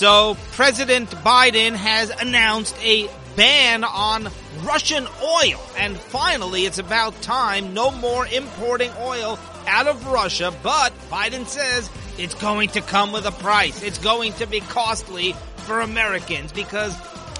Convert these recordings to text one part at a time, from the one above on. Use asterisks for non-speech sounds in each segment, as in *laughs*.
So President Biden has announced a ban on Russian oil. And finally, it's about time. No more importing oil out of Russia. But Biden says it's going to come with a price. It's going to be costly for Americans because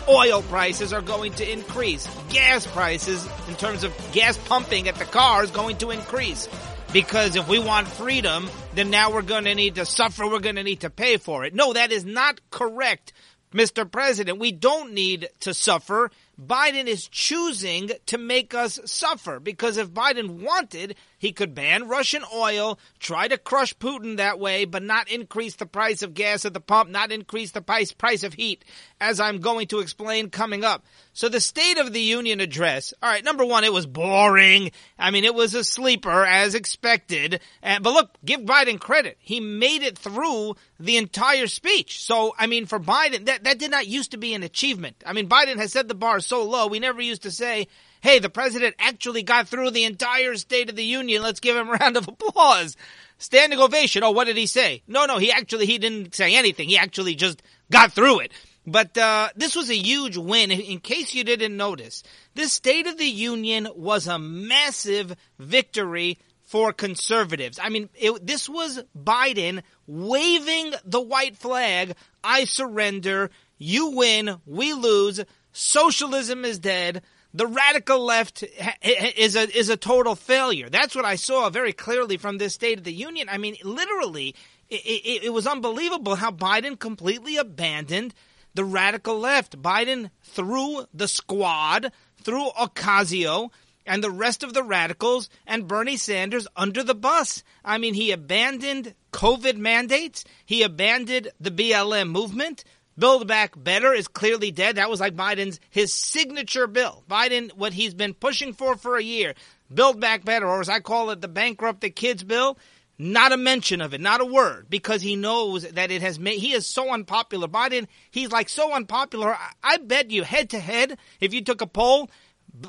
oil prices are going to increase. Gas prices, in terms of gas pumping at the car, is going to increase. Because if we want freedom, then now we're going to need to suffer. We're going to need to pay for it. No, that is not correct, Mr. President. We don't need to suffer. Biden is choosing to make us suffer because if Biden wanted, he could ban Russian oil, try to crush Putin that way, but not increase the price of gas at the pump, not increase the price, price of heat, as I'm going to explain coming up. So the State of the Union address, all right, number one, it was boring. I mean, it was a sleeper as expected. Uh, but look, give Biden credit. He made it through the entire speech. So, I mean, for Biden, that, that did not used to be an achievement. I mean, Biden has set the bar so low. We never used to say, hey, the president actually got through the entire State of the Union. Let's give him a round of applause. Standing ovation. Oh, what did he say? No, no, he actually, he didn't say anything. He actually just got through it. But uh, this was a huge win. In case you didn't notice, this State of the Union was a massive victory for conservatives. I mean, it, this was Biden waving the white flag. I surrender. You win. We lose. Socialism is dead the radical left is a is a total failure. That's what I saw very clearly from this State of the Union. I mean, literally, it, it, it, was unbelievable how Biden completely abandoned the radical left. Biden threw the squad, threw Ocasio and the rest of the radicals and Bernie Sanders under the bus. I mean, he abandoned COVID mandates. He abandoned the BLM movement. Build Back Better is clearly dead. That was like Biden's his signature bill. Biden, what he's been pushing for for a year, Build Back Better, or as I call it, the Bankrupt the kids bill. Not a mention of it, not a word, because he knows that it has made. He is so unpopular. Biden, he's like so unpopular. I, I bet you head to head, if you took a poll,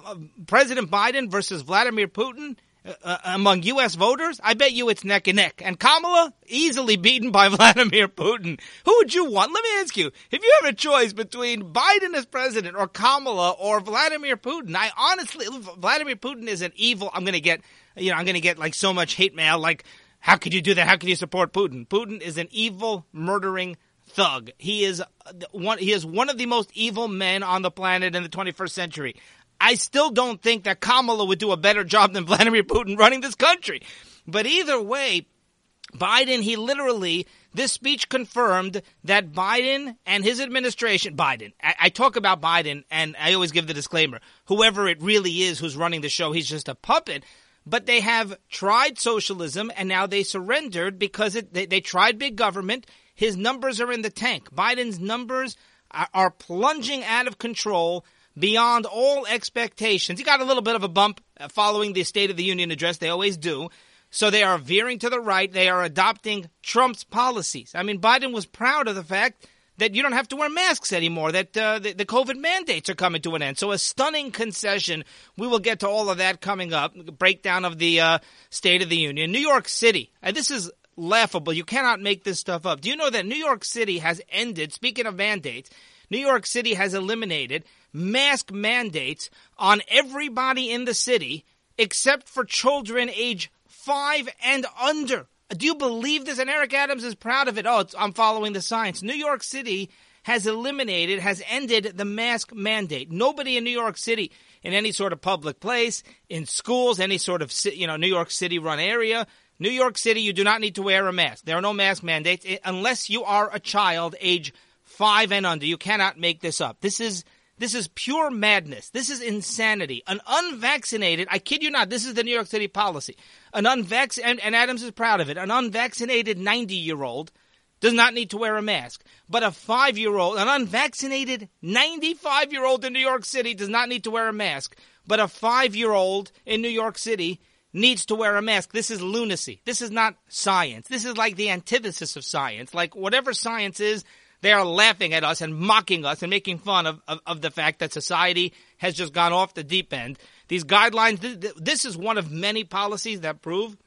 uh, President Biden versus Vladimir Putin, uh, uh, among U.S. voters, I bet you it's neck and neck. And Kamala, easily beaten by *laughs* Vladimir Putin. Who would you want? Let me ask you, if you have a choice between Biden as president or Kamala or Vladimir Putin, I honestly, Vladimir Putin is an evil, I'm going to get, you know, I'm going to get like so much hate mail, like, how could you do that? How could you support Putin? Putin is an evil, murdering thug. He is one, he is one of the most evil men on the planet in the 21st century. I still don't think that Kamala would do a better job than Vladimir Putin running this country. But either way, Biden, he literally, this speech confirmed that Biden and his administration, Biden, I, I, talk about Biden and I always give the disclaimer whoever it really is who's running the show, he's just a puppet. But they have tried socialism and now they surrendered because it, they, they tried big government. His numbers are in the tank. Biden's numbers are, are plunging out of control beyond all expectations. He got a little bit of a bump uh, following the State of the Union address. They always do. So they are veering to the right. They are adopting Trump's policies. I mean, Biden was proud of the fact that you don't have to wear masks anymore, that uh, the, the, COVID mandates are coming to an end. So a stunning concession. We will get to all of that coming up. Breakdown of the uh, State of the Union. New York City. And this is laughable. You cannot make this stuff up. Do you know that New York City has ended, speaking of mandates, New York City has eliminated mask mandates on everybody in the city except for children age five and under. Do you believe this? And Eric Adams is proud of it. Oh, I'm following the science. New York City has eliminated, has ended the mask mandate. Nobody in New York City, in any sort of public place, in schools, any sort of you know New York City run area, New York City, you do not need to wear a mask. There are no mask mandates eh, unless you are a child age five and under. You cannot make this up. This is this is pure madness. This is insanity. An unvaccinated, I kid you not, this is the New York City policy. An unvaccinated, and, and Adams is proud of it, an unvaccinated 90 year old does not need to wear a mask. But a five year old, an unvaccinated 95 year old in New York City does not need to wear a mask. But a five year old in New York City needs to wear a mask. This is lunacy. This is not science. This is like the antithesis of science. Like whatever science is, they are laughing at us and mocking us and making fun of, of, of the fact that society has just gone off the deep end. These guidelines, this is one of many policies that prove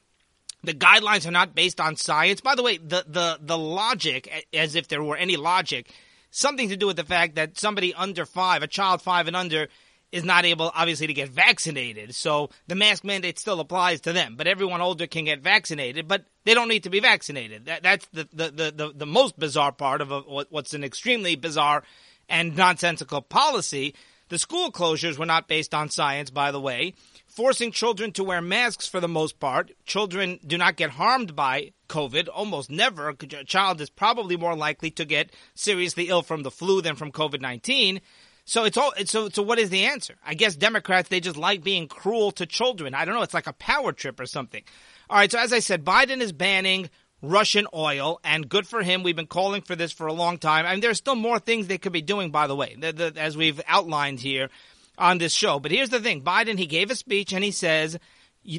The guidelines are not based on science. By the way, the, the, the logic, as if there were any logic, something to do with the fact that somebody under five, a child five and under, is not able, obviously, to get vaccinated. So the mask mandate still applies to them, but everyone older can get vaccinated, but they don't need to be vaccinated. That, that's the, the, the, the, most bizarre part of a, what's an extremely bizarre and nonsensical policy. The school closures were not based on science, by the way forcing children to wear masks for the most part. Children do not get harmed by COVID, almost never. A child is probably more likely to get seriously ill from the flu than from COVID 19. So it's all so so what is the answer? I guess Democrats they just like being cruel to children. I don't know, it's like a power trip or something. All right, so as I said, Biden is banning Russian oil, and good for him. We've been calling for this for a long time. I mean, there's still more things they could be doing, by the way, the, the, as we've outlined here on this show. But here's the thing Biden, he gave a speech and he says,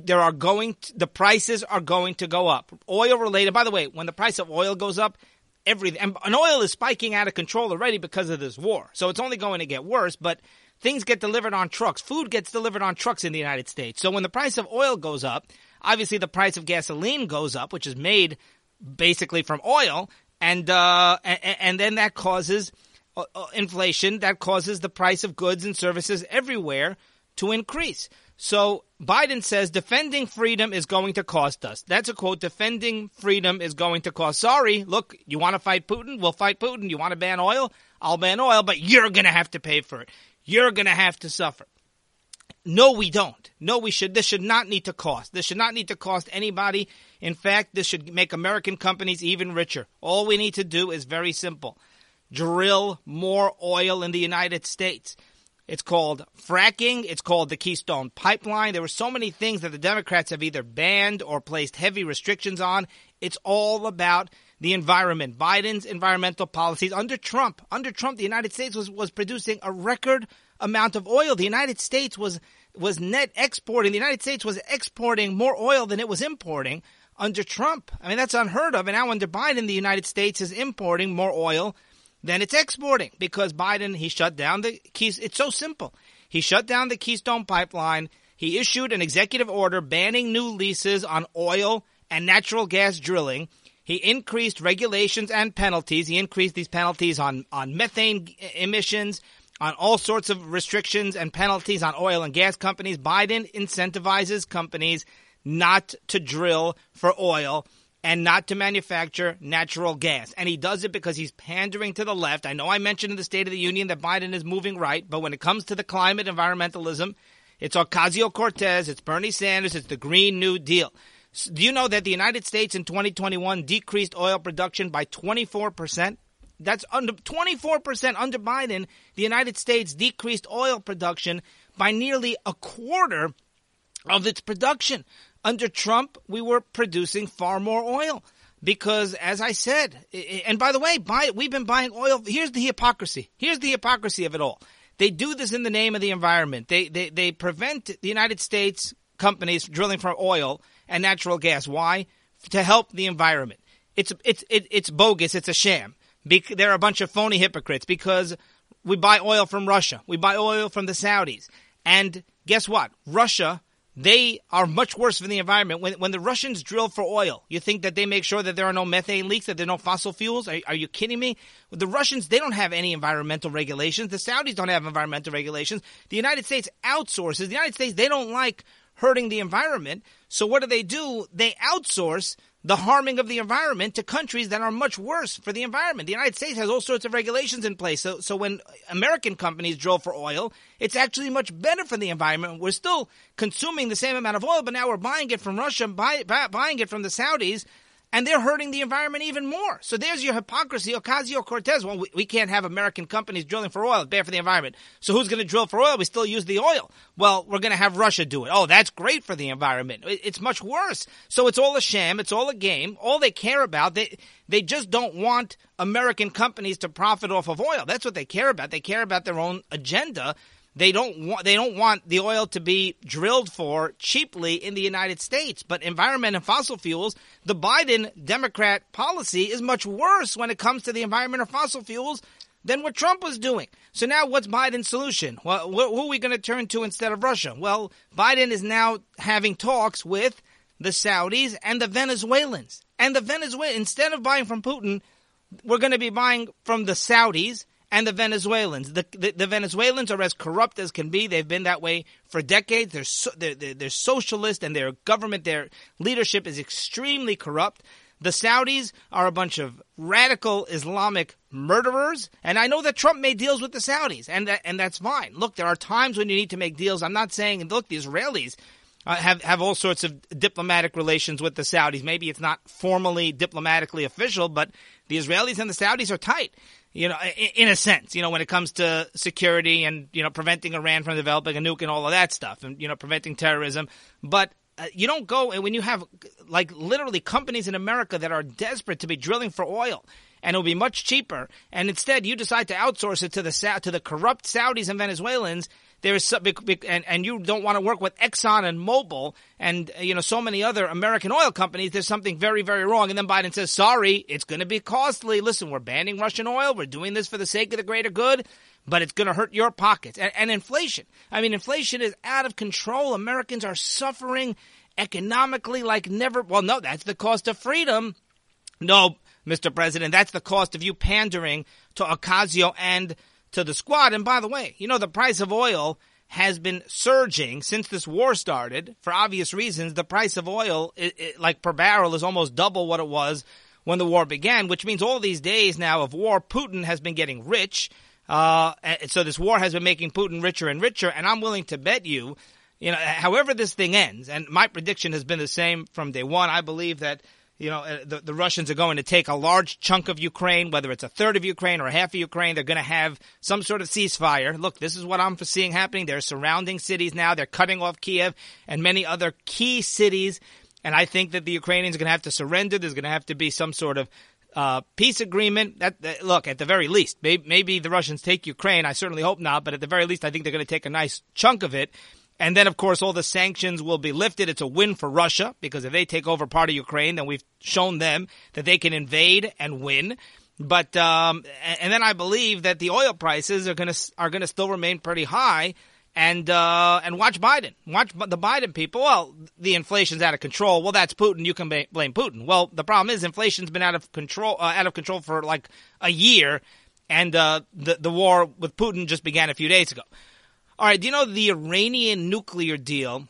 there are going to, the prices are going to go up. Oil related. By the way, when the price of oil goes up, everything and, and oil is spiking out of control already because of this war. So it's only going to get worse, but things get delivered on trucks. Food gets delivered on trucks in the United States. So when the price of oil goes up, obviously the price of gasoline goes up, which is made basically from oil, and uh, and, and then that causes uh, uh, inflation that causes the price of goods and services everywhere to increase. So Biden says defending freedom is going to cost us. That's a quote. Defending freedom is going to cost. Sorry, look, you want to fight Putin? We'll fight Putin. You want to ban oil? I'll ban oil, but you're going to have to pay for it. You're going to have to suffer. No, we don't. No, we should. This should not need to cost. This should not need to cost anybody. In fact, this should make American companies even richer. All we need to do is very simple drill more oil in the United States. It's called fracking. It's called the Keystone Pipeline. There were so many things that the Democrats have either banned or placed heavy restrictions on. It's all about the environment. Biden's environmental policies under Trump. Under Trump, the United States was, was producing a record amount of oil. The United States was was net exporting. The United States was exporting more oil than it was importing under Trump. I mean, that's unheard of. And now under Biden, the United States is importing more oil then it's exporting because Biden, he shut down the keys. It's so simple. He shut down the Keystone Pipeline. He issued an executive order banning new leases on oil and natural gas drilling. He increased regulations and penalties. He increased these penalties on, on methane emissions, on all sorts of restrictions and penalties on oil and gas companies. Biden incentivizes companies not to drill for oil and not to manufacture natural gas. And he does it because he's pandering to the left. I know I mentioned in the State of the Union that Biden is moving right, but when it comes to the climate environmentalism, it's Ocasio Cortez, it's Bernie Sanders, it's the Green New Deal. Do you know that the United States in 2021 decreased oil production by 24%? That's under 24% under Biden. The United States decreased oil production by nearly a quarter of its production. Under Trump, we were producing far more oil because, as I said, and by the way, buy, we've been buying oil. Here's the hypocrisy. Here's the hypocrisy of it all. They do this in the name of the environment. They, they, they prevent the United States companies drilling for oil and natural gas. Why? To help the environment. It's, it's, it, it's bogus. It's a sham. They're a bunch of phony hypocrites because we buy oil from Russia. We buy oil from the Saudis. And guess what? Russia they are much worse for the environment. When, when the Russians drill for oil, you think that they make sure that there are no methane leaks, that there are no fossil fuels? Are, are you kidding me? The Russians, they don't have any environmental regulations. The Saudis don't have environmental regulations. The United States outsources. The United States, they don't like hurting the environment. So what do they do? They outsource the harming of the environment to countries that are much worse for the environment. The United States has all sorts of regulations in place. So, so when American companies drill for oil, it's actually much better for the environment. We're still consuming the same amount of oil, but now we're buying it from Russia, buy, buy, buying it from the Saudis and they're hurting the environment even more. So there's your hypocrisy. Ocasio Cortez, well, we, we, can't have American companies drilling for oil. It's bad for the environment. So who's going to drill for oil? We still use the oil. Well, we're going to have Russia do it. Oh, that's great for the environment. It, it's much worse. So it's all a sham. It's all a game. All they care about, they, they just don't want American companies to profit off of oil. That's what they care about. They care about their own agenda. They don't want they don't want the oil to be drilled for cheaply in the United States. But environment and fossil fuels, the Biden Democrat policy is much worse when it comes to the environment and fossil fuels than what Trump was doing. So now what's Biden's solution? Well, who are we going to turn to instead of Russia? Well, Biden is now having talks with the Saudis and the Venezuelans. And the Venezuela, instead of buying from Putin, we're going to be buying from the Saudis and the Venezuelans. The, the, the, Venezuelans are as corrupt as can be. They've been that way for decades. They're, so, they're, they're, they're socialist and their government, their leadership is extremely corrupt. The Saudis are a bunch of radical Islamic murderers, and I know that Trump made deals with the Saudis, and that, and that's fine. Look, there are times when you need to make deals. I'm not saying, look, the Israelis uh, have have all sorts of diplomatic relations with the Saudis. Maybe it's not formally diplomatically official, but the Israelis and the Saudis are tight. You know, in, a sense, you know, when it comes to security and you know preventing Iran from developing a nuke and all of that stuff, and you know preventing terrorism. But uh, you don't go and when you have like literally companies in America that are desperate to be drilling for oil and it'll be much cheaper and instead you decide to outsource it to the to the corrupt Saudis and Venezuelans there's and and you don't want to work with Exxon and Mobil and you know so many other American oil companies. There's something very very wrong. And then Biden says, "Sorry, it's going to be costly. Listen, we're banning Russian oil. We're doing this for the sake of the greater good." But it's going to hurt your pockets. And, and inflation. I mean, inflation is out of control. Americans are suffering economically like never. Well, no, that's the cost of freedom. No, Mr. President, that's the cost of you pandering to Ocasio and to the squad. And by the way, you know, the price of oil has been surging since this war started for obvious reasons. The price of oil, it, it, like per barrel, is almost double what it was when the war began, which means all these days now of war, Putin has been getting rich. Uh, so this war has been making Putin richer and richer. And I'm willing to bet you, you know, however this thing ends, and my prediction has been the same from day one. I believe that you know, uh, the, the Russians are going to take a large chunk of Ukraine, whether it's a third of Ukraine or half of Ukraine. They're going to have some sort of ceasefire. Look, this is what I'm seeing happening. They're surrounding cities now. They're cutting off Kiev and many other key cities. And I think that the Ukrainians are going to have to surrender. There's going to have to be some sort of uh, peace agreement. That, that, look, at the very least, maybe, maybe the Russians take Ukraine. I certainly hope not, but at the very least, I think they're going to take a nice chunk of it. And then, of course, all the sanctions will be lifted. It's a win for Russia because if they take over part of Ukraine, then we've shown them that they can invade and win. But um, and then I believe that the oil prices are going to are going to still remain pretty high. And uh, and watch Biden, watch the Biden people. Well, the inflation's out of control. Well, that's Putin. You can blame Putin. Well, the problem is inflation's been out of control, uh, out of control for like a year, and uh, the the war with Putin just began a few days ago. All right, do you know the Iranian nuclear deal?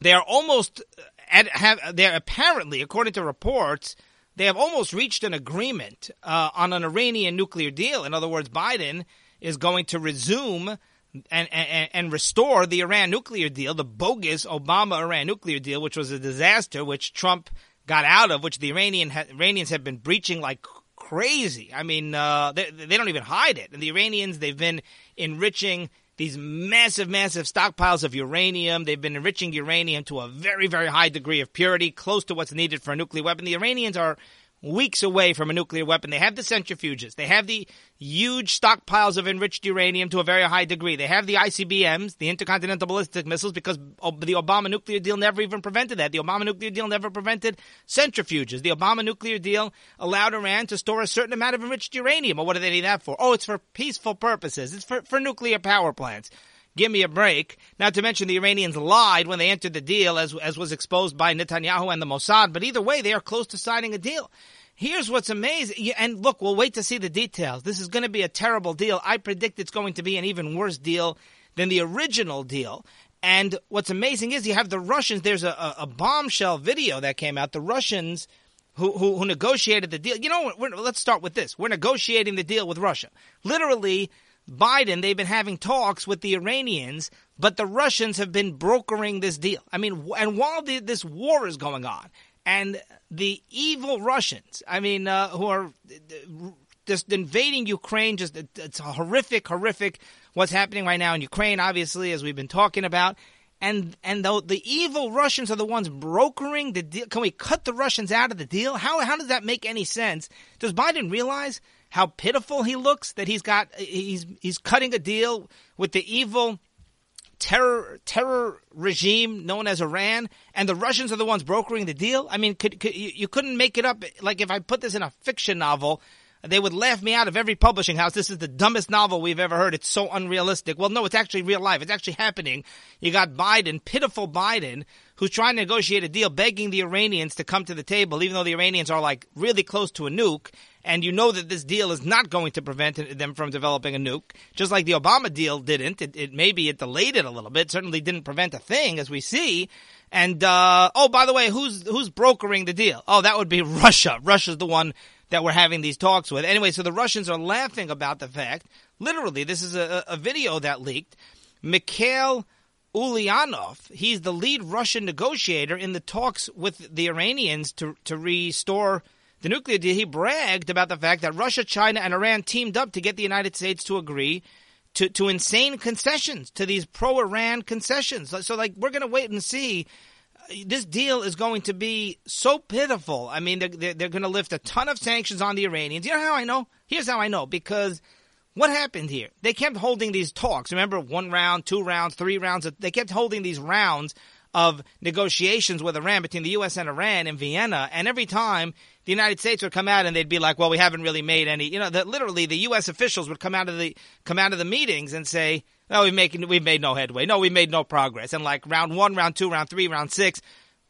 They are almost at, have they're apparently, according to reports, they have almost reached an agreement uh, on an Iranian nuclear deal. In other words, Biden is going to resume and, and, and restore the Iran nuclear deal, the bogus Obama Iran nuclear deal, which was a disaster, which Trump got out of, which the Iranian Iranians have been breaching like crazy. I mean, uh, they, they don't even hide it. And the Iranians, they've been enriching these massive, massive stockpiles of uranium. They've been enriching uranium to a very, very high degree of purity, close to what's needed for a nuclear weapon. The Iranians are weeks away from a nuclear weapon. They have the centrifuges. They have the huge stockpiles of enriched uranium to a very high degree. They have the ICBMs, the intercontinental ballistic missiles, because the Obama nuclear deal never even prevented that. The Obama nuclear deal never prevented centrifuges. The Obama nuclear deal allowed Iran to store a certain amount of enriched uranium. Well, what do they need that for? Oh, it's for peaceful purposes. It's for, for nuclear power plants. Give me a break. Not to mention the Iranians lied when they entered the deal, as, as was exposed by Netanyahu and the Mossad. But either way, they are close to signing a deal. Here's what's amazing. And look, we'll wait to see the details. This is going to be a terrible deal. I predict it's going to be an even worse deal than the original deal. And what's amazing is you have the Russians. There's a, a bombshell video that came out. The Russians who, who, who negotiated the deal. You know, let's start with this. We're negotiating the deal with Russia. Literally, Biden, they've been having talks with the Iranians, but the Russians have been brokering this deal. I mean, and while the, this war is going on, and the evil Russians, I mean, uh, who are just invading Ukraine, just it's horrific, horrific what's happening right now in Ukraine, obviously, as we've been talking about. And and the, the evil Russians are the ones brokering the deal. Can we cut the Russians out of the deal? How how does that make any sense? Does Biden realize how pitiful he looks that he's got he's he's cutting a deal with the evil terror terror regime known as Iran, and the Russians are the ones brokering the deal. I mean, could, could, you, you couldn't make it up. Like if I put this in a fiction novel, they would laugh me out of every publishing house. This is the dumbest novel we've ever heard. It's so unrealistic. Well, no, it's actually real life. It's actually happening. You got Biden, pitiful Biden, who's trying to negotiate a deal, begging the Iranians to come to the table, even though the Iranians are like really close to a nuke. And you know that this deal is not going to prevent them from developing a nuke, just like the Obama deal didn't. It, it maybe it delayed it a little bit. Certainly didn't prevent a thing, as we see. And uh, oh, by the way, who's who's brokering the deal? Oh, that would be *laughs* Russia. Russia's the one that we're having these talks with. Anyway, so the Russians are laughing about the fact, literally, this is a, a video that leaked. Mikhail Ulyanov, he's the lead Russian negotiator in the talks with the Iranians to, to restore the nuclear deal. He bragged about the fact that Russia, China, and Iran teamed up to get the United States to agree to, to insane concessions, to these pro Iran concessions. So, like, we're going to wait and see this deal is going to be so pitiful. I mean, they're, they're, going to lift a ton of sanctions on the Iranians. You know how I know? Here's how I know. Because what happened here? They kept holding these talks. Remember, one round, two rounds, three rounds. They kept holding these rounds of negotiations with Iran between the U.S. and Iran in Vienna. And every time the United States would come out and they'd be like, well, we haven't really made any, you know, that literally the U.S. officials would come out of the, come out of the meetings and say, no, we've making we've made no headway. No, we made no progress. And like round one, round two, round three, round six,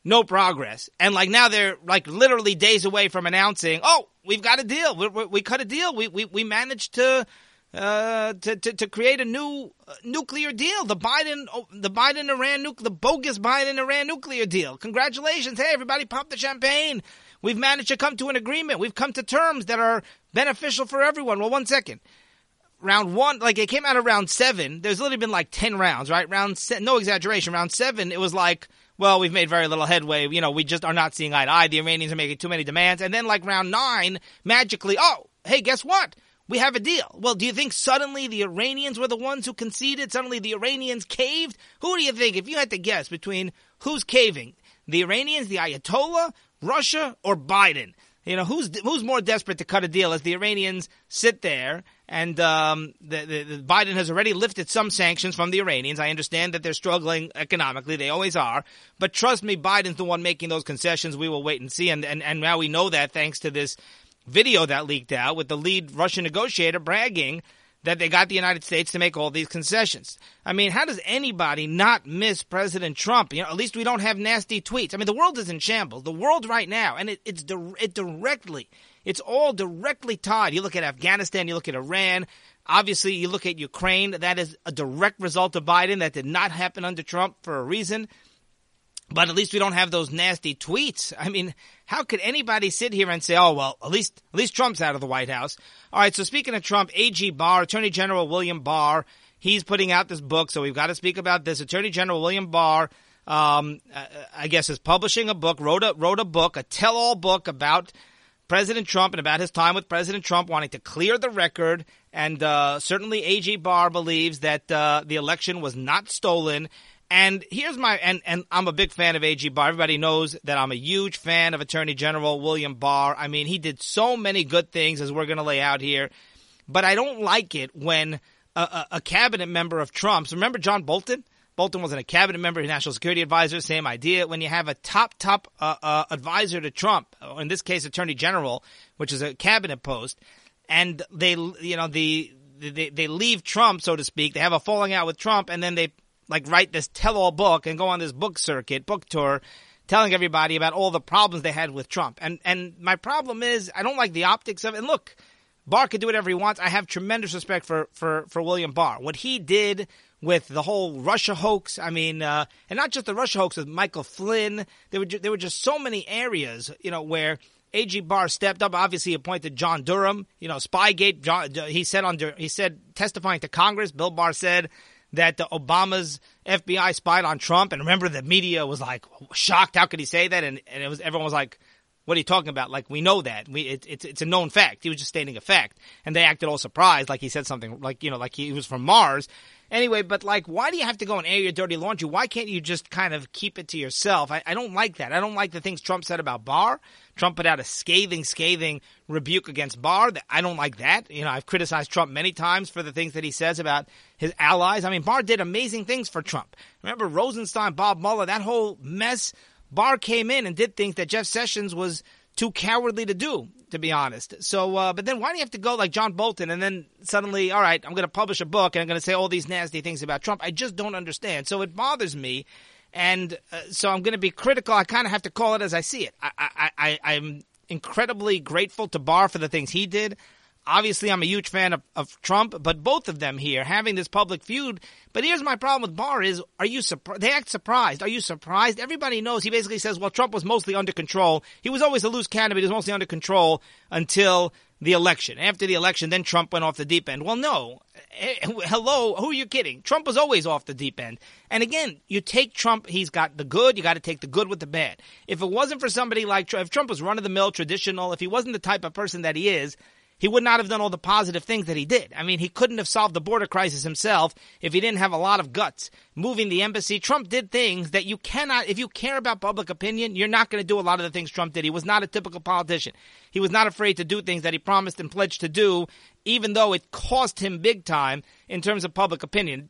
no progress. And like now they're like literally days away from announcing, oh, we've got a deal. We, we, we cut a deal. We we, we managed to. Uh, to, to, to create a new uh, nuclear deal, the Biden, oh, the Biden Iran nuke, the bogus Biden Iran nuclear deal. Congratulations! Hey, everybody, pop the champagne. We've managed to come to an agreement. We've come to terms that are beneficial for everyone. Well, one second round one, like it came out of round seven. There's literally been like 10 rounds, right? Round, se- no exaggeration. Round seven, it was like, well, we've made very little headway. You know, we just are not seeing eye to eye. The Iranians are making too many demands. And then like round nine, magically, oh, hey, guess what? We have a deal. Well, do you think suddenly the Iranians were the ones who conceded? Suddenly the Iranians caved? Who do you think, if you had to guess between who's caving? The Iranians, the Ayatollah, Russia, or Biden? You know, who's who's more desperate to cut a deal as the Iranians sit there and um, the, the, the Biden has already lifted some sanctions from the Iranians. I understand that they're struggling economically; they always are. But trust me, Biden's the one making those concessions. We will wait and see. And and, and now we know that thanks to this video that leaked out with the lead Russian negotiator bragging that they got the United States to make all these concessions. I mean, how does anybody not miss President Trump? You know, at least we don't have nasty tweets. I mean, the world is in shambles. The world right now, and it, it's it directly, it's all directly tied. You look at Afghanistan, you look at Iran. Obviously, you look at Ukraine. That is a direct result of Biden. That did not happen under Trump for a reason. But at least we don't have those nasty tweets. I mean, how could anybody sit here and say, "Oh well, at least at least Trump's out of the White House"? All right. So speaking of Trump, AG Barr, Attorney General William Barr, he's putting out this book. So we've got to speak about this. Attorney General William Barr, um, uh, I guess, is publishing a book. wrote a wrote a book, a tell-all book about President Trump and about his time with President Trump, wanting to clear the record. And uh, certainly, AG Barr believes that uh, the election was not stolen and here's my and and I'm a big fan of AG Barr. Everybody knows that I'm a huge fan of Attorney General William Barr. I mean, he did so many good things as we're going to lay out here, but I don't like it when a, a, a cabinet member of Trump's. Remember John Bolton? Bolton wasn't a cabinet member, a national security advisor. Same idea. When you have a top top uh, uh, advisor to Trump, in this case, Attorney General, which is a cabinet post, and they you know the they, they leave Trump, so to speak. They have a falling out with Trump, and then they like write this tell-all book and go on this book circuit, book tour, telling everybody about all the problems they had with Trump. And and my problem is I don't like the optics of it. And look, Barr can do whatever he wants. I have tremendous respect for for for William Barr. What he did with the whole Russia hoax, I mean, uh, and not just the Russia hoax with Michael Flynn. There were ju- there were just so many areas, you know, where AG Barr stepped up. Obviously, appointed John Durham. You know, Spygate. John, he said under he said testifying to Congress. Bill Barr said that the Obama's FBI spied on Trump. And remember, the media was like shocked. How could he say that? And, and it was everyone was like, "What are you talking about? Like we know that. We it, it's it's a known fact. He was just stating a fact." And they acted all surprised, like he said something like you know, like he was from Mars. Anyway, but like, why do you have to go and air your dirty laundry? Why can't you just kind of keep it to yourself? I, I don't like that. I don't like the things Trump said about Barr. Trump put out a scathing, scathing rebuke against Barr. I don't like that. You know, I've criticized Trump many times for the things that he says about his allies. I mean, Barr did amazing things for Trump. Remember Rosenstein, Bob Mueller, that whole mess. Barr came in and did things that Jeff Sessions was too cowardly to do. To be honest. So, uh, but then why do you have to go like John Bolton and then suddenly, all right, I'm going to publish a book and I'm going to say all these nasty things about Trump? I just don't understand. So it bothers me. And uh, so I'm going to be critical. I kind of have to call it as I see it. I, I, I, I'm incredibly grateful to Barr for the things he did. Obviously, I'm a huge fan of, of Trump, but both of them here having this public feud. But here's my problem with Barr: is are you surprised? They act surprised. Are you surprised? Everybody knows. He basically says, "Well, Trump was mostly under control. He was always a loose candidate. He was mostly under control until the election. After the election, then Trump went off the deep end. Well, no. Eh, hello, who are you kidding? Trump was always off the deep end. And again, you take Trump, he's got the good, you got to take the good with the bad. If it wasn't for somebody like Trump, if Trump was run of the mill, traditional, if he wasn't the type of person that he is, he would not have done all the positive things that he did. I mean, he couldn't have solved the border crisis himself if he didn't have a lot of guts. Moving the embassy, Trump did things that you cannot, if you care about public opinion, you're not going to do a lot of the things Trump did. He was not a typical politician. He was not afraid to do things that he promised and pledged to do, even though it cost him big time in terms of public opinion,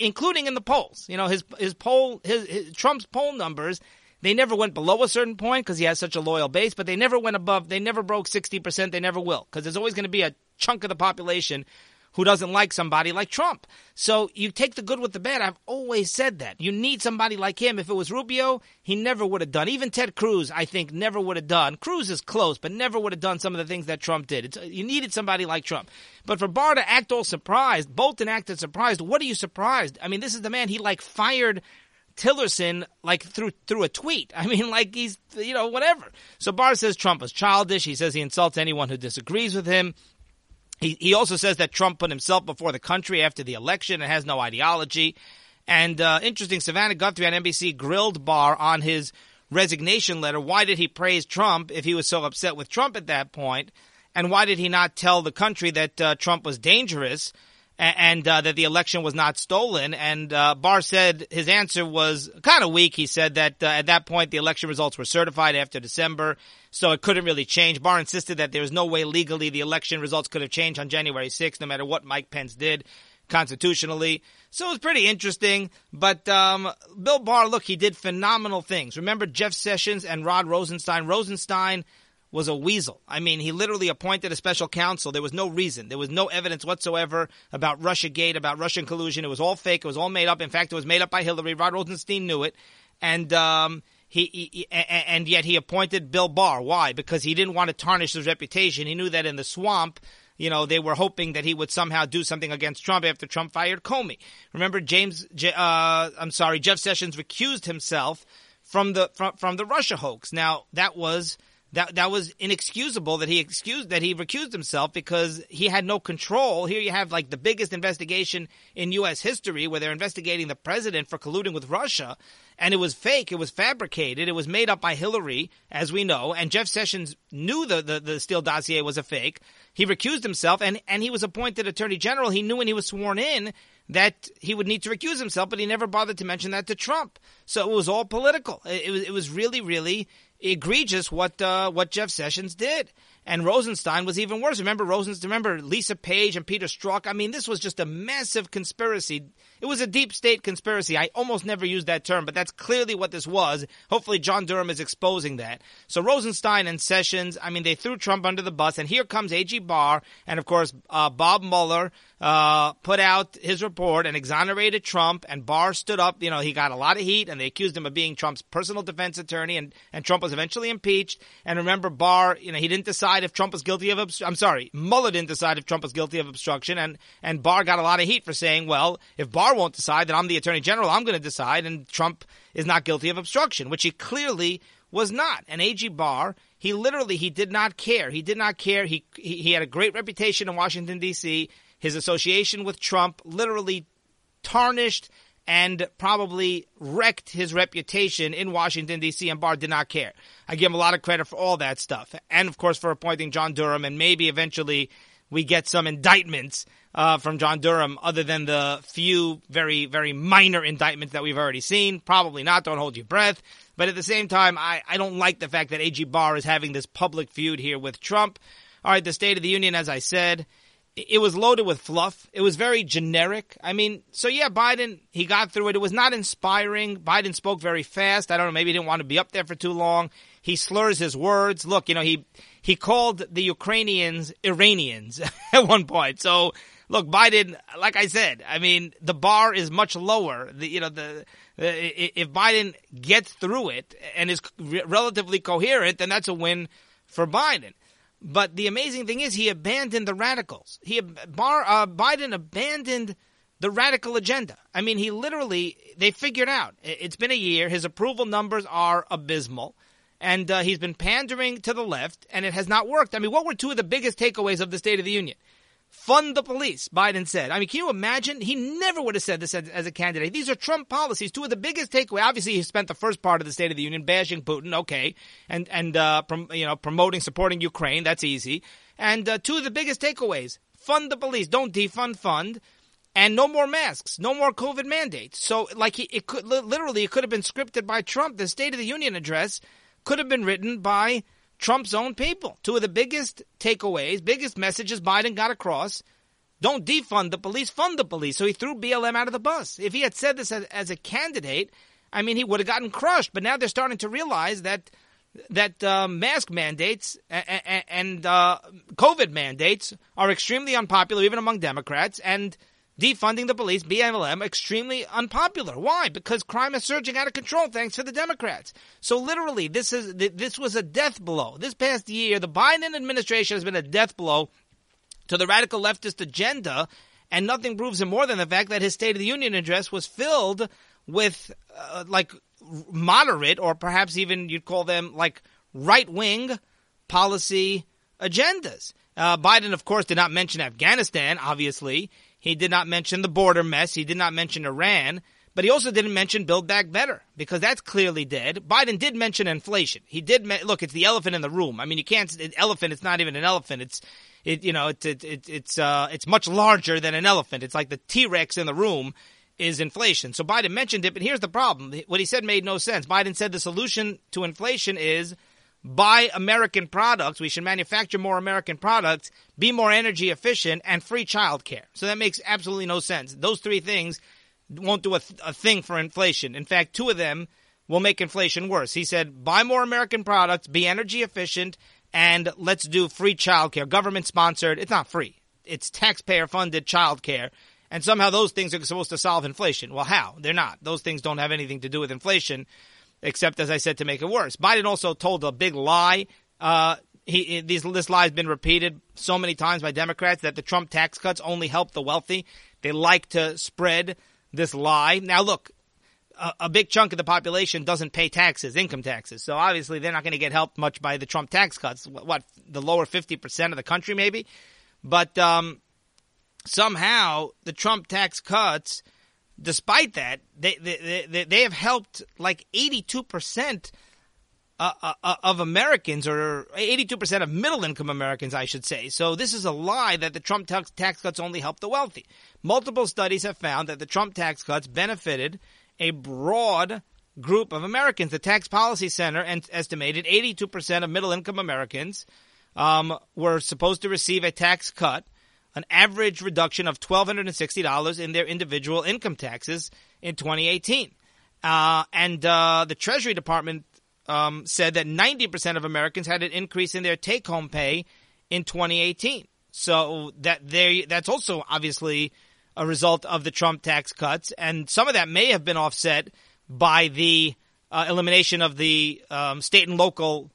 including in the polls. You know, his, his poll, his, his Trump's poll numbers they never went below a certain point because he has such a loyal base, but they never went above, they never broke 60%. They never will because there's always going to be a chunk of the population who doesn't like somebody like Trump. So you take the good with the bad. I've always said that. You need somebody like him. If it was Rubio, he never would have done. Even Ted Cruz, I think, never would have done. Cruz is close, but never would have done some of the things that Trump did. It's, you needed somebody like Trump. But for Barr to act all surprised, Bolton acted surprised. What are you surprised? I mean, this is the man he like fired Tillerson like through through a tweet. *laughs* I mean, like he's you know whatever. So Barr says Trump is childish. He says he insults anyone who disagrees with him. He he also says that Trump put himself before the country after the election and has no ideology. And uh, interesting, Savannah Guthrie on NBC grilled Barr on his resignation letter. Why did he praise Trump if he was so upset with Trump at that point? And why did he not tell the country that uh, Trump was dangerous? And uh, that the election was not stolen. And uh, Barr said his answer was kind of weak. He said that uh, at that point the election results were certified after December, so it couldn't really change. Barr insisted that there was no way legally the election results could have changed on January 6th, no matter what Mike Pence did constitutionally. So it was pretty interesting. But um, Bill Barr, look, he did phenomenal things. Remember Jeff Sessions and Rod Rosenstein? Rosenstein was a weasel. I mean, he literally appointed a special counsel. There was no reason. There was no evidence whatsoever about Russiagate, about Russian collusion. It was all fake. It was all made up. In fact, it was made up by Hillary. Rod Rosenstein knew it. And, um, he, he, and yet he appointed Bill Barr. Why? Because he didn't want to tarnish his reputation. He knew that in the swamp, you know, they were hoping that he would somehow do something against Trump after Trump fired Comey. Remember, James, uh, I'm sorry, Jeff Sessions recused himself from the from, from the Russia hoax. Now that was that that was inexcusable that he excused that he recused himself because he had no control. Here you have like the biggest investigation in U.S. history where they're investigating the president for colluding with Russia, and it was fake. It was fabricated. It was made up by Hillary, as we know. And Jeff Sessions knew the the, the Steele dossier was a fake. He recused himself, and and he was appointed attorney general. He knew when he was sworn in that he would need to recuse himself, but he never bothered to mention that to Trump. So it was all political. It, was it was really really egregious what uh, what Jeff Sessions did. And Rosenstein was even worse. Remember Rosenstein? Remember Lisa Page and Peter Strzok? I mean, this was just a massive conspiracy. It was a deep state conspiracy. I almost never used that term, but that's clearly what this was. Hopefully, John Durham is exposing that. So Rosenstein and Sessions, I mean, they threw Trump under the bus, and here comes A.G. Barr, and of course uh, Bob Mueller uh, put out his report and exonerated Trump, and Barr stood up. You know, he got a lot of heat, and they accused him of being Trump's personal defense attorney, and and Trump was eventually impeached. And remember, Barr, you know, he didn't decide if Trump was guilty of. Obst- I'm sorry, Mueller didn't decide if Trump was guilty of obstruction, and and Barr got a lot of heat for saying, well, if Barr won't decide, then I'm the Attorney General. I'm going to decide, and Trump is not guilty of obstruction, which he clearly was not. And A.G. Barr, he literally he did not care. He did not care. He he, he had a great reputation in Washington D.C. His association with Trump literally tarnished and probably wrecked his reputation in Washington, D.C., and Barr did not care. I give him a lot of credit for all that stuff. And, of course, for appointing John Durham, and maybe eventually we get some indictments uh, from John Durham other than the few very, very minor indictments that we've already seen. Probably not. Don't hold your breath. But at the same time, I, I don't like the fact that A.G. Barr is having this public feud here with Trump. All right, the State of the Union, as I said, it was loaded with fluff. It was very generic. I mean, so yeah, Biden, he got through it. It was not inspiring. Biden spoke very fast. I don't know, maybe he didn't want to be up there for too long. He slurs his words. Look, you know, he he called the Ukrainians Iranians *laughs* at one point. So, look, Biden, like I said, I mean, the bar is much lower. The, you know, the if Biden gets through it and is relatively coherent, then that's a win for Biden. But the amazing thing is, he abandoned the radicals. He Bar, uh, Biden abandoned the radical agenda. I mean, he literally they figured out. It's been a year. His approval numbers are abysmal, and uh, he's been pandering to the left, and it has not worked. I mean, what were two of the biggest takeaways of the State of the Union? Fund the police, Biden said. I mean, can you imagine? He never would have said this as, as, a candidate. These are Trump policies. Two of the biggest takeaway. Obviously, he spent the first part of the State of the Union bashing Putin, okay, and and uh, prom, you know promoting supporting Ukraine. That's easy. And uh, two of the biggest takeaways: fund the police, don't defund, fund, and no more masks, no more COVID mandates. So, like, he, it could literally it could have been scripted by Trump. The State of the Union address could have been written by Trump's own people. Two of the biggest takeaways, biggest messages Biden got across. Don't defund the police, fund the police. So he threw BLM out of the bus. If he had said this as, as a candidate, I mean, he would have gotten crushed. But now they're starting to realize that that uh, mask mandates and, and uh, COVID mandates are extremely unpopular, even among Democrats, and defunding the police, BLM, extremely unpopular. Why? Because crime is surging out of control thanks to the Democrats. So literally, this is this was a death blow. This past year, the Biden administration has been a death blow to the radical leftist agenda, and nothing proves it more than the fact that his State of the Union address was filled with uh, like moderate, or perhaps even you'd call them like right wing policy agendas. Uh, Biden, of course, did not mention Afghanistan, obviously. He did not mention the border mess. He did not mention Iran. But he also didn't mention Build Back Better because that's clearly dead. Biden did mention inflation. He did me- look. It's the elephant in the room. I mean, you can't. An elephant. It's not even an elephant. It's it. You know, it's it, it, it's uh it's much larger than an elephant. It's like the T Rex in the room is inflation. So Biden mentioned it, but here's the problem. What he said made no sense. Biden said the solution to inflation is buy American products. We should manufacture more American products, be more energy efficient, and free childcare. So that makes absolutely no sense. Those three things won't do a, th- a thing for inflation. In fact, two of them will make inflation worse. He said, buy more American products, be energy efficient, and let's do free childcare. Government sponsored. It's not free. It's taxpayer funded childcare. And somehow those things are supposed to solve inflation. Well, how? They're not. Those things don't have anything to do with inflation except as I said to make it worse. Biden also told a big lie. Uh, he, this lie has been repeated so many times by Democrats that the Trump tax cuts only help the wealthy. They like to spread this lie. Now, look, a, a big chunk of the population doesn't pay taxes, income taxes. So obviously, they're not going to get helped much by the Trump tax cuts. What, what the lower fifty percent of the country, maybe? But um, somehow, the Trump tax cuts despite that, they they they, they have helped like eighty two percent. Uh, uh, uh, of Americans, or 82% of middle income Americans, I should say. So, this is a lie that the Trump tax, tax cuts only help the wealthy. Multiple studies have found that the Trump tax cuts benefited a broad group of Americans. The Tax Policy Center estimated 82% of middle income Americans um, were supposed to receive a tax cut an average reduction of $1,260 in their individual income taxes in 2018. Uh, and uh, the Treasury Department um, said that 90% of Americans had an increase in their take home pay in 2018. So that they that's also obviously a result of the Trump tax cuts, and some of that may have been offset by the uh, elimination of the um, state and local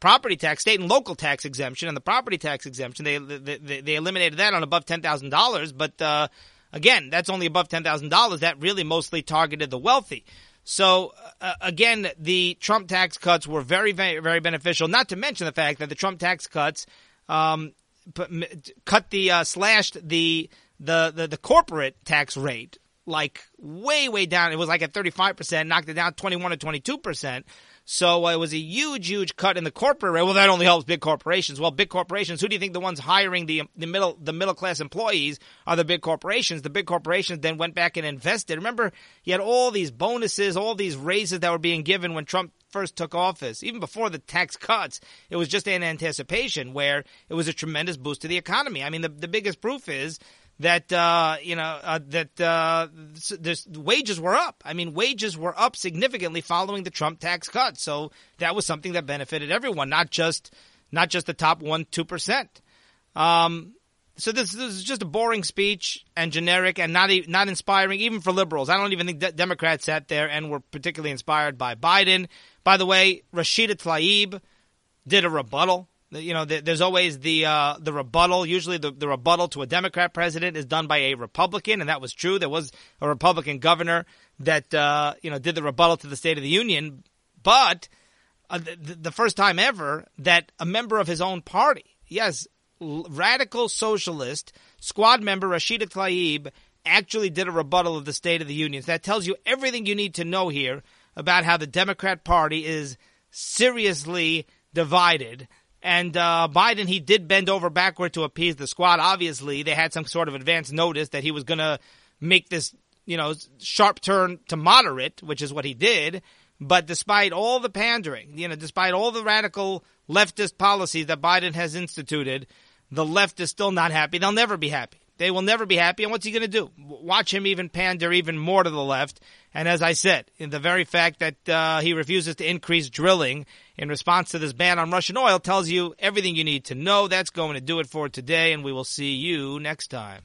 property tax, state and local tax exemption, and the property tax exemption. They they, they eliminated that on above ten thousand dollars, but uh, again, that's only above ten thousand dollars. That really mostly targeted the wealthy. So uh, again, the Trump tax cuts were very, very, very beneficial. Not to mention the fact that the Trump tax cuts um, cut the uh, slashed the, the the the corporate tax rate like way way down. It was like at thirty five percent, knocked it down twenty one to twenty two percent. So uh, it was a huge, huge cut in the corporate rate. Well, that only helps big corporations. Well, big corporations. Who do you think the ones hiring the the middle the middle class employees are? The big corporations. The big corporations then went back and invested. Remember, he had all these bonuses, all these raises that were being given when Trump first took office, even before the tax cuts, it was just in anticipation where it was a tremendous boost to the economy. I mean, the, the biggest proof is that uh, you know uh, that uh, wages were up. I mean, wages were up significantly following the Trump tax cut. So that was something that benefited everyone, not just not just the top one two percent. Um, so this, this, is just a boring speech and generic and not not inspiring even for liberals. I don't even think de- Democrats sat there and were particularly inspired by Biden. By the way, Rashida Tlaib did a rebuttal you know, there's always the uh, the rebuttal. Usually, the, the rebuttal to a Democrat president is done by a Republican, and that was true. There was a Republican governor that uh, you know did the rebuttal to the State of the Union, but uh, the, the, first time ever that a member of his own party, yes, radical socialist squad member Rashida Tlaib, actually did a rebuttal of the State of the Union. So that tells you everything you need to know here about how the Democrat Party is seriously divided and uh, Biden, he did bend over backward to appease the squad. Obviously, they had some sort of advance notice that he was going to make this, you know, sharp turn to moderate, which is what he did. But despite all the pandering, you know, despite all the radical leftist policies that Biden has instituted, the left is still not happy. They'll never be happy. They will never be happy. And what's he going to do? Watch him even pander even more to the left. And as I said, in the very fact that uh, he refuses to increase drilling in response to this ban on Russian oil tells you everything you need to know. That's going to do it for today, and we will see you next time.